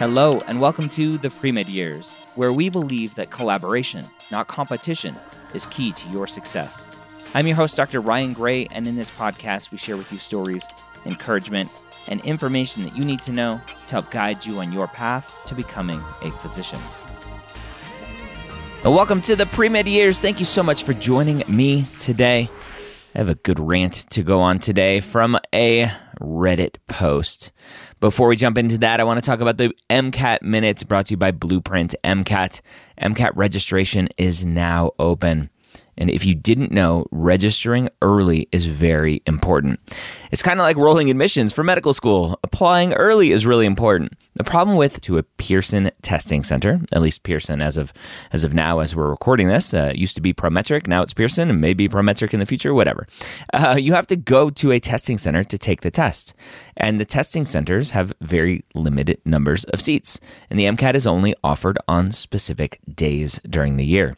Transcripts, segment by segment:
Hello, and welcome to the Pre Med Years, where we believe that collaboration, not competition, is key to your success. I'm your host, Dr. Ryan Gray, and in this podcast, we share with you stories, encouragement, and information that you need to know to help guide you on your path to becoming a physician. Well, welcome to the Pre Med Years. Thank you so much for joining me today. I have a good rant to go on today from a Reddit post. Before we jump into that, I want to talk about the MCAT Minutes brought to you by Blueprint MCAT. MCAT registration is now open. And if you didn't know, registering early is very important. It's kind of like rolling admissions for medical school. Applying early is really important. The problem with to a Pearson testing center, at least Pearson as of as of now, as we're recording this, uh, used to be Prometric, now it's Pearson, and maybe Prometric in the future, whatever. Uh, you have to go to a testing center to take the test, and the testing centers have very limited numbers of seats, and the MCAT is only offered on specific days during the year.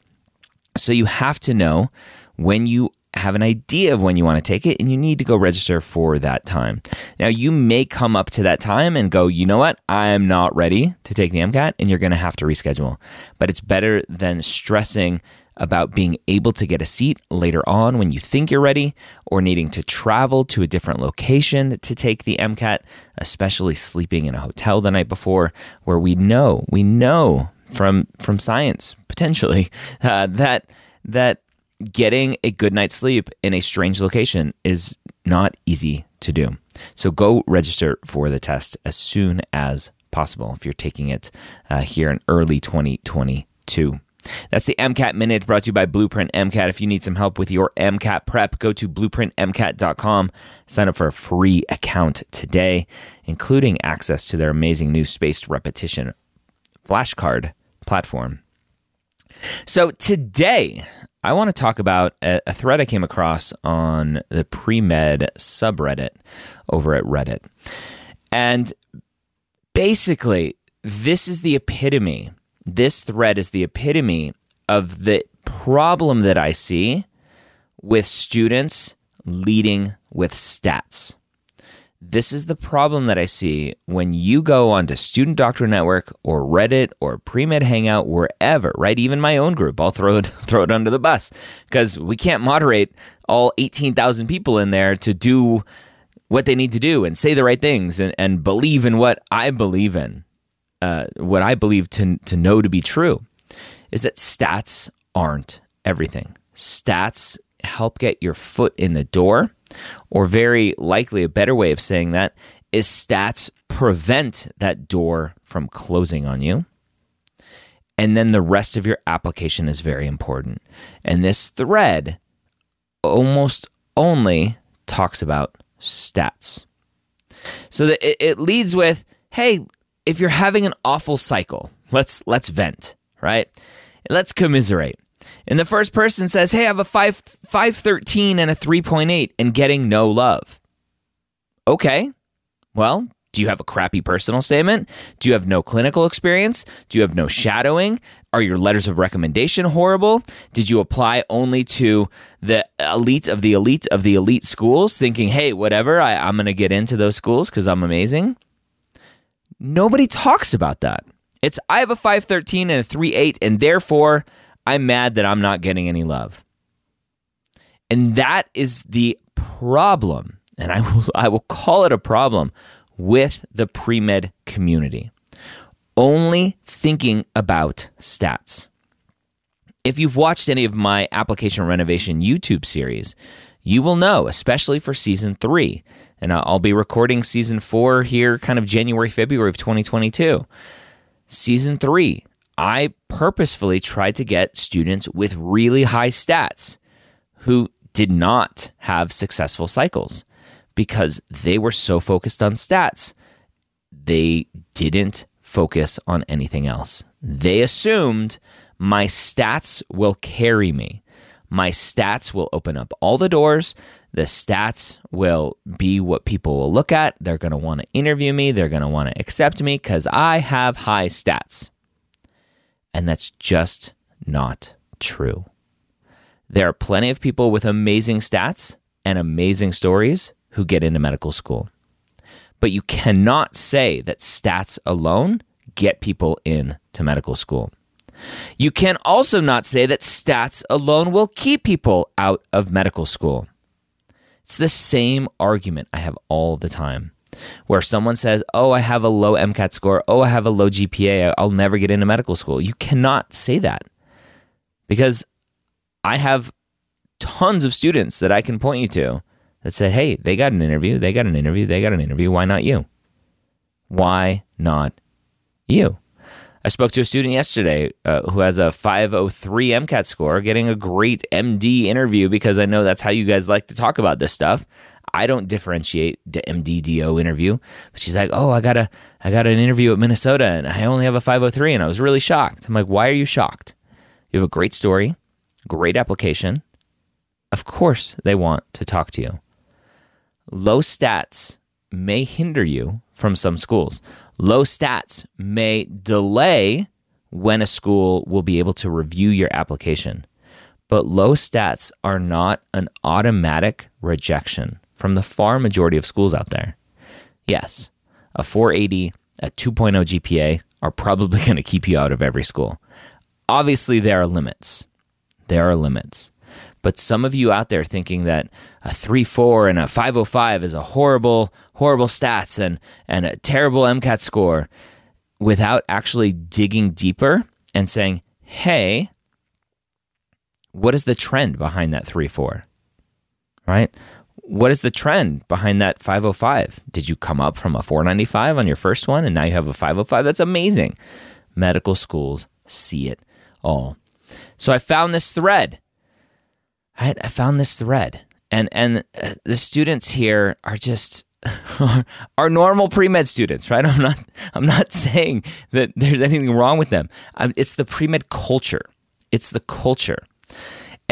So you have to know when you have an idea of when you want to take it and you need to go register for that time. Now, you may come up to that time and go, you know what, I'm not ready to take the MCAT, and you're going to have to reschedule. But it's better than stressing about being able to get a seat later on when you think you're ready or needing to travel to a different location to take the MCAT, especially sleeping in a hotel the night before, where we know, we know from from science potentially uh, that that getting a good night's sleep in a strange location is not easy to do. So go register for the test as soon as possible if you're taking it uh, here in early 2022. That's the MCAT Minute brought to you by Blueprint MCAT. If you need some help with your MCAT prep, go to blueprintmcat.com. Sign up for a free account today, including access to their amazing new spaced repetition flashcard platform. So today, I want to talk about a, thread I came across on the pre med subreddit over at Reddit. And basically, this is the epitome, this thread is the epitome of the problem that I see with students leading with stats. This is the problem that I see when you go onto Student Doctor Network or Reddit or Premed Hangout, wherever, right? Even my own group, I'll throw it throw it under the bus because we can't moderate all 18,000 people in there to do what they need to do and say the right things and, and believe in what I believe in, uh, what I believe to, to know to be true, is that stats aren't everything. Stats help get your foot in the door or very likely, a better way of saying that is stats prevent that door from closing on you. And then the rest of your application is very important. And this thread almost only talks about stats. So that it, leads with, hey, if you're having an awful cycle, let's let's vent, right? Let's commiserate. And the first person says, Hey, I have a 5, 513 and a 3.8 and getting no love. Okay. Well, do you have a crappy personal statement? Do you have no clinical experience? Do you have no shadowing? Are your letters of recommendation horrible? Did you apply only to the elite of the elite of the elite schools, thinking, hey, whatever, I, I'm going to get into those schools because I'm amazing? Nobody talks about that. It's I have a 513 and a 38, and therefore I'm mad that I'm not getting any love. And that is the problem. And I will, I will call it a problem with the pre med community, only thinking about stats. If you've watched any of my application renovation YouTube series, you will know, especially for season three. And I'll be recording season four here, kind of January, February of 2022. Season three, I purposefully tried to get students with really high stats who did not have successful cycles because they were so focused on stats. They didn't focus on anything else. They assumed my stats will carry me. My stats will open up all the doors. The stats will be what people will look at. They're going to want to interview me. They're going to want to accept me because I have high stats. And that's just not true. There are plenty of people with amazing stats and amazing stories who get into medical school. But you cannot say that stats alone get people into medical school. You can also not say that stats alone will keep people out of medical school. It's the same argument I have all the time where someone says, Oh, I have a low MCAT score. Oh, I have a low GPA. I'll never get into medical school. You cannot say that because I have tons of students that I can point you to that said, Hey, they got an interview. They got an interview. They got an interview. Why not you? Why not you? I spoke to a student yesterday uh, who has a 503 MCAT score, getting a great MD interview because I know that's how you guys like to talk about this stuff. I don't differentiate the MDDO interview. But she's like, "Oh, I got a I got an interview at Minnesota and I only have a 503." And I was really shocked. I'm like, "Why are you shocked? You have a great story, great application. Of course, they want to talk to you. Low stats may hinder you from some schools. Low stats may delay when a school will be able to review your application. But low stats are not an automatic rejection from the far majority of schools out there. Yes, a 480, a 2.0 GPA are probably going to keep you out of every school. Obviously, there are limits. There are limits. But some of you out there thinking that a 3 4 and a 505 is a horrible, horrible stats and, and a terrible MCAT score without actually digging deeper and saying, hey, what is the trend behind that 3 4? Right? What is the trend behind that 505? Did you come up from a 495 on your first one and now you have a 505? That's amazing. Medical schools see it all. So I found this thread. I, found this thread, and and uh, the students here are just are normal pre med students, right? I'm not I'm not saying that there's anything wrong with them. Um, it's the pre med culture. It's the culture.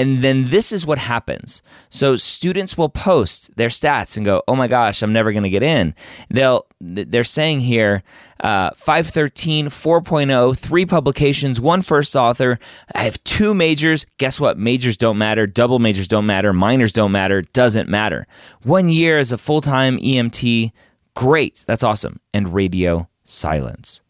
And then this is what happens. So students will post their stats and go, "Oh my gosh, I'm never going to get in." They'll they're saying here uh, 513 4.0 three publications one first author. I have two majors. Guess what? Majors don't matter. Double majors don't matter. Minors don't matter. Doesn't matter. One year as a full-time emt great. That's awesome. And radio silence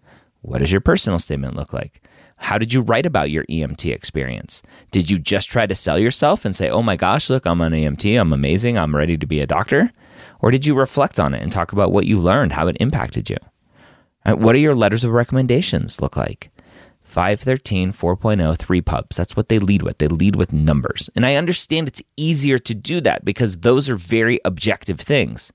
what does your personal statement look like how did you write about your EMT experience? Did you just try to sell yourself and say, oh my gosh, look, I'm an EMT, I'm amazing, I'm ready to be a doctor? Or did you reflect on it and talk about what you learned, how it impacted you? What do your letters of recommendations look like? 513, 4.0, 3 pubs. That's what they lead with. They lead with numbers. And I understand it's easier to do that because those are very objective things.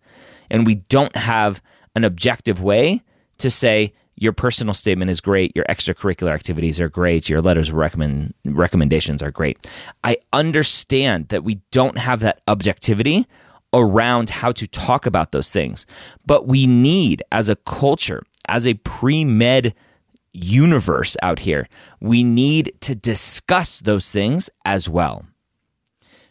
And we don't have an objective way to say, your personal statement is great, your extracurricular activities are great, your letters of recommend, recommendations are great. I understand that we don't have that objectivity around how to talk about those things, but we need, as a culture, as a pre med universe out here, we need to discuss those things as well.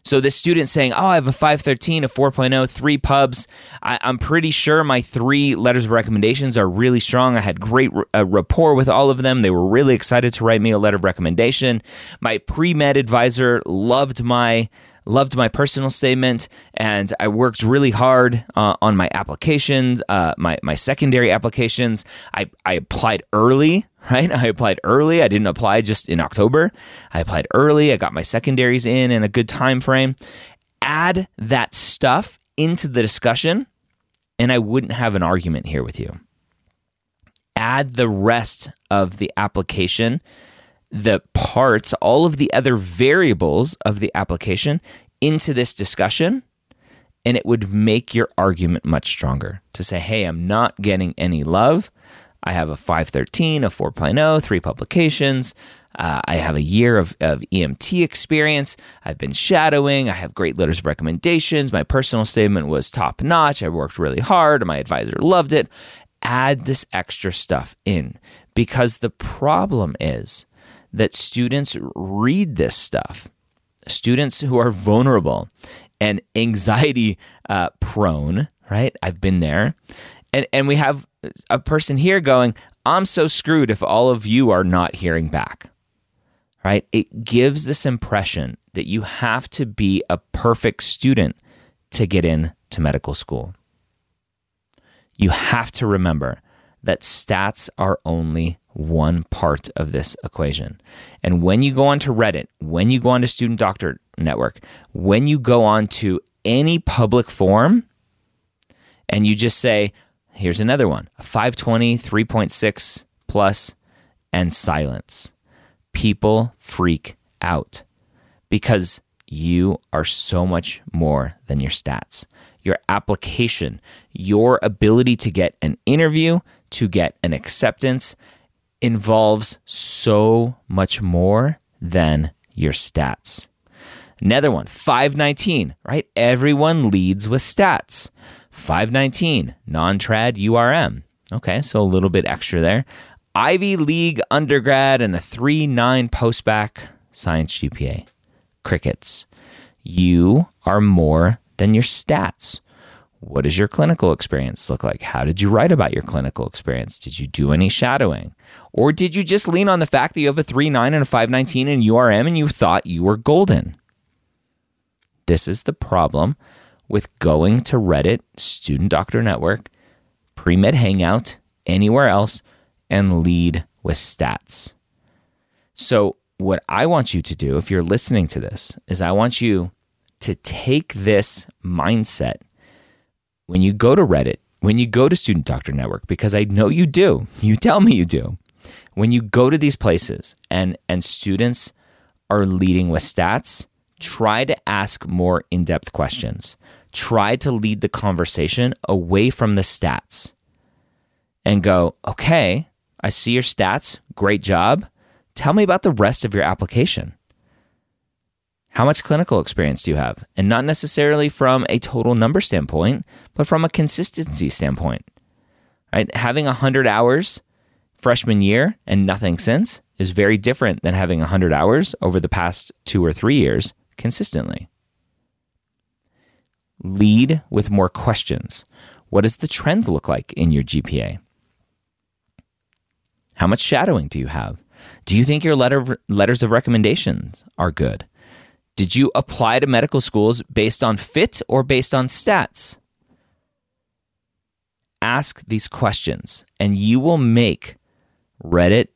So this student saying, "Oh, I have a 513, a 4.0, three pubs. I, am pretty sure my three letters of recommendations are really strong. I had great uh, rapport with all of them. They were really excited to write me a letter of recommendation. My pre med advisor loved my." Loved my personal statement, and I worked really hard uh, on my applications, uh, my my secondary applications. I I applied early right? I applied early. I didn't apply just in October. I applied early. I got my secondaries in in a good time frame. Add that stuff into the discussion and I wouldn't have an argument here with you. Add the rest of the application, the parts, all of the other variables of the application into this discussion, and it would make your argument much stronger to say, hey, I'm not getting any love. I have a 513, a 4.0, three publications. Uh, I have a year of, of EMT experience. I've been shadowing. I have great letters of recommendations. My personal statement was top notch. I worked really hard. My advisor loved it. Add this extra stuff in because the problem is that students read this stuff. Students who are vulnerable and anxiety uh, prone, right? I've been there. And, and we have a person here going, I'm so screwed if all of you are not hearing back right? It gives this impression that you have to be a perfect student to get into medical school. You have to remember that stats are only one part of this equation. And when you go onto Reddit, when you go onto Student Doctor Network, when you go onto any public forum and you just say, here's another one, a 520, 3.6 plus, and silence people freak out because you are so much more than your stats. Your application, your ability to get an interview, to get an acceptance involves so much more than your stats. Another one, 519, right? Everyone leads with stats. 519, non trad URM. Okay, so a little bit extra there. Ivy League undergrad and a 3.9 postbac science GPA. Crickets. You are more than your stats. What does your clinical experience look like? How did you write about your clinical experience? Did you do any shadowing? Or did you just lean on the fact that you have a 3.9 and a 519 in URM and you thought you were golden? This is the problem with going to Reddit, Student Doctor Network, Pre Med Hangout, anywhere else and lead with stats. So, what I want you to do, if you're listening to this, is I want you to take this mindset when you go to Reddit, when you go to Student Doctor Network, because I know you do. You tell me you do. When you go to these places and, and students are leading with stats, try to ask more in depth questions. Try to lead the conversation away from the stats and go, okay, I see your stats. Great job. Tell me about the rest of your application. How much clinical experience do you have? And not necessarily from a total number standpoint, but from a consistency standpoint. Right? Having 100 hours freshman year and nothing since is very different than having 100 hours over the past 2 or 3 years consistently. Lead with more questions. What does the trend look like in your GPA? How much shadowing do you have? Do you think your letter letters of recommendations are good? Did you apply to medical schools based on fit or based on stats? Ask these questions and you will make Reddit,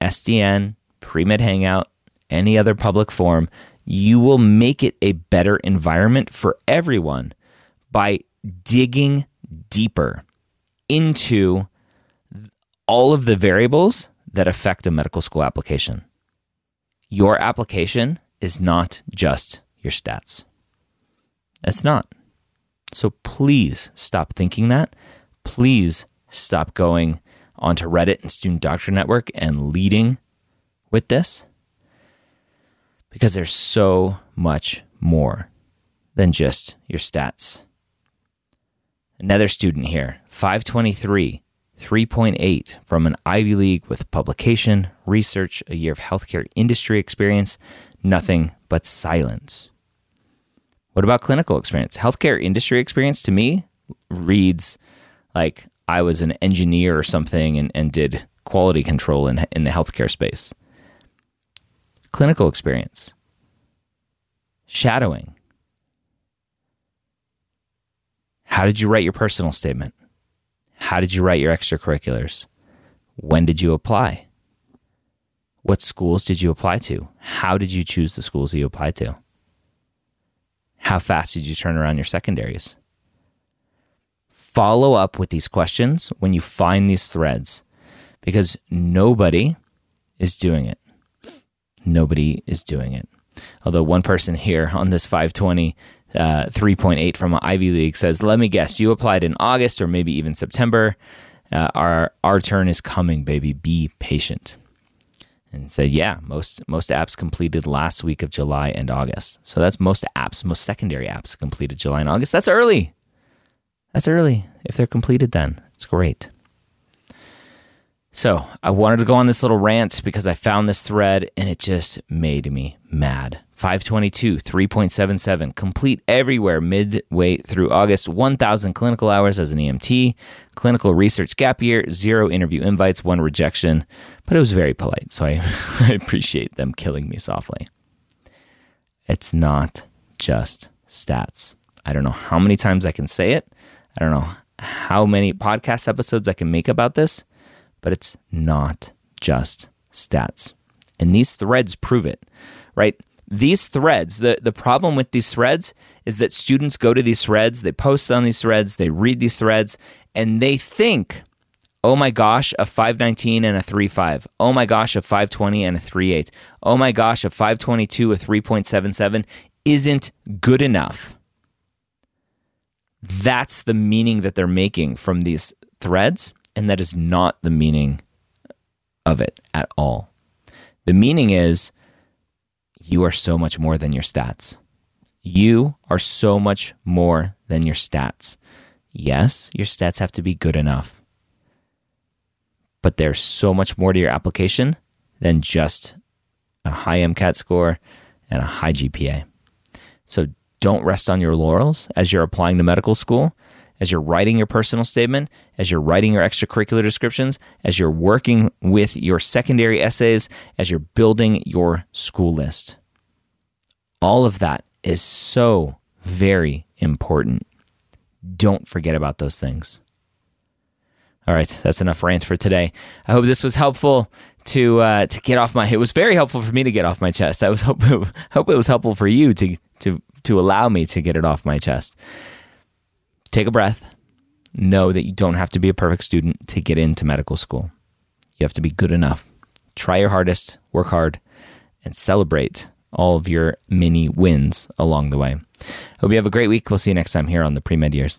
SDN, Premed Hangout, any other public forum, you will make it a better environment for everyone by digging deeper into all of the variables that affect a medical school application. Your application is not just your stats. It's not. So please stop thinking that. Please stop going onto Reddit and Student Doctor Network and leading with this because there's so much more than just your stats. Another student here, 523 3.8 from an Ivy League with publication, research, a year of healthcare industry experience, nothing but silence. What about clinical experience? Healthcare industry experience to me reads like I was an engineer or something and, and did quality control in, in the healthcare space. Clinical experience, shadowing. How did you write your personal statement? How did you write your extracurriculars? When did you apply? What schools did you apply to? How did you choose the schools that you applied to? How fast did you turn around your secondaries? follow up with these questions when you find these threads because nobody is doing it. Nobody is doing it. Although one person here on this 520 uh, 3.8 from Ivy League says, Let me guess, you applied in August or maybe even September. Uh, our, our turn is coming, baby. Be patient. And said, Yeah, most, most apps completed last week of July and August. So that's most apps, most secondary apps completed July and August. That's early. That's early. If they're completed, then it's great. So I wanted to go on this little rant because I found this thread and it just made me mad. 522, 3.77, complete everywhere midway through August, 1,000 clinical hours as an EMT, clinical research gap year, zero interview invites, one rejection. But it was very polite, so I, I appreciate them killing me softly. It's not just stats. I don't know how many times I can say it. I don't know how many podcast episodes I can make about this but it's not just stats. And these threads prove it, right? These threads, the, the problem with these threads is that students go to these threads, they post on these threads, they read these threads, and they think, oh my gosh, a 519 and a 35. Oh my gosh, a 520 and a 38. Oh my gosh, a 522, a 3.77 isn't good enough. That's the meaning that they're making from these threads and that is not the meaning of it at all. The meaning is you are so much more than your stats. You are so much more than your stats. Yes, your stats have to be good enough, but there's so much more to your application than just a high MCAT score and a high GPA. So don't rest on your laurels as you're applying to medical school as you're writing your personal statement, as you're writing your extracurricular descriptions, as you're working with your secondary essays, as you're building your school list. All of that is so very important. Don't forget about those things. All right, that's enough rant for today. I hope this was helpful to uh, to get off my. It was very helpful for me to get off my chest. I was hope hope it was helpful for you to to to allow me to get it off my chest take a breath. Know that you don't have to be a perfect student to get into medical school. You have to be good enough. Try your hardest, work hard, and celebrate all of your mini wins along the way. Hope you have a great week. We'll see you next time here on the Pre Med Years.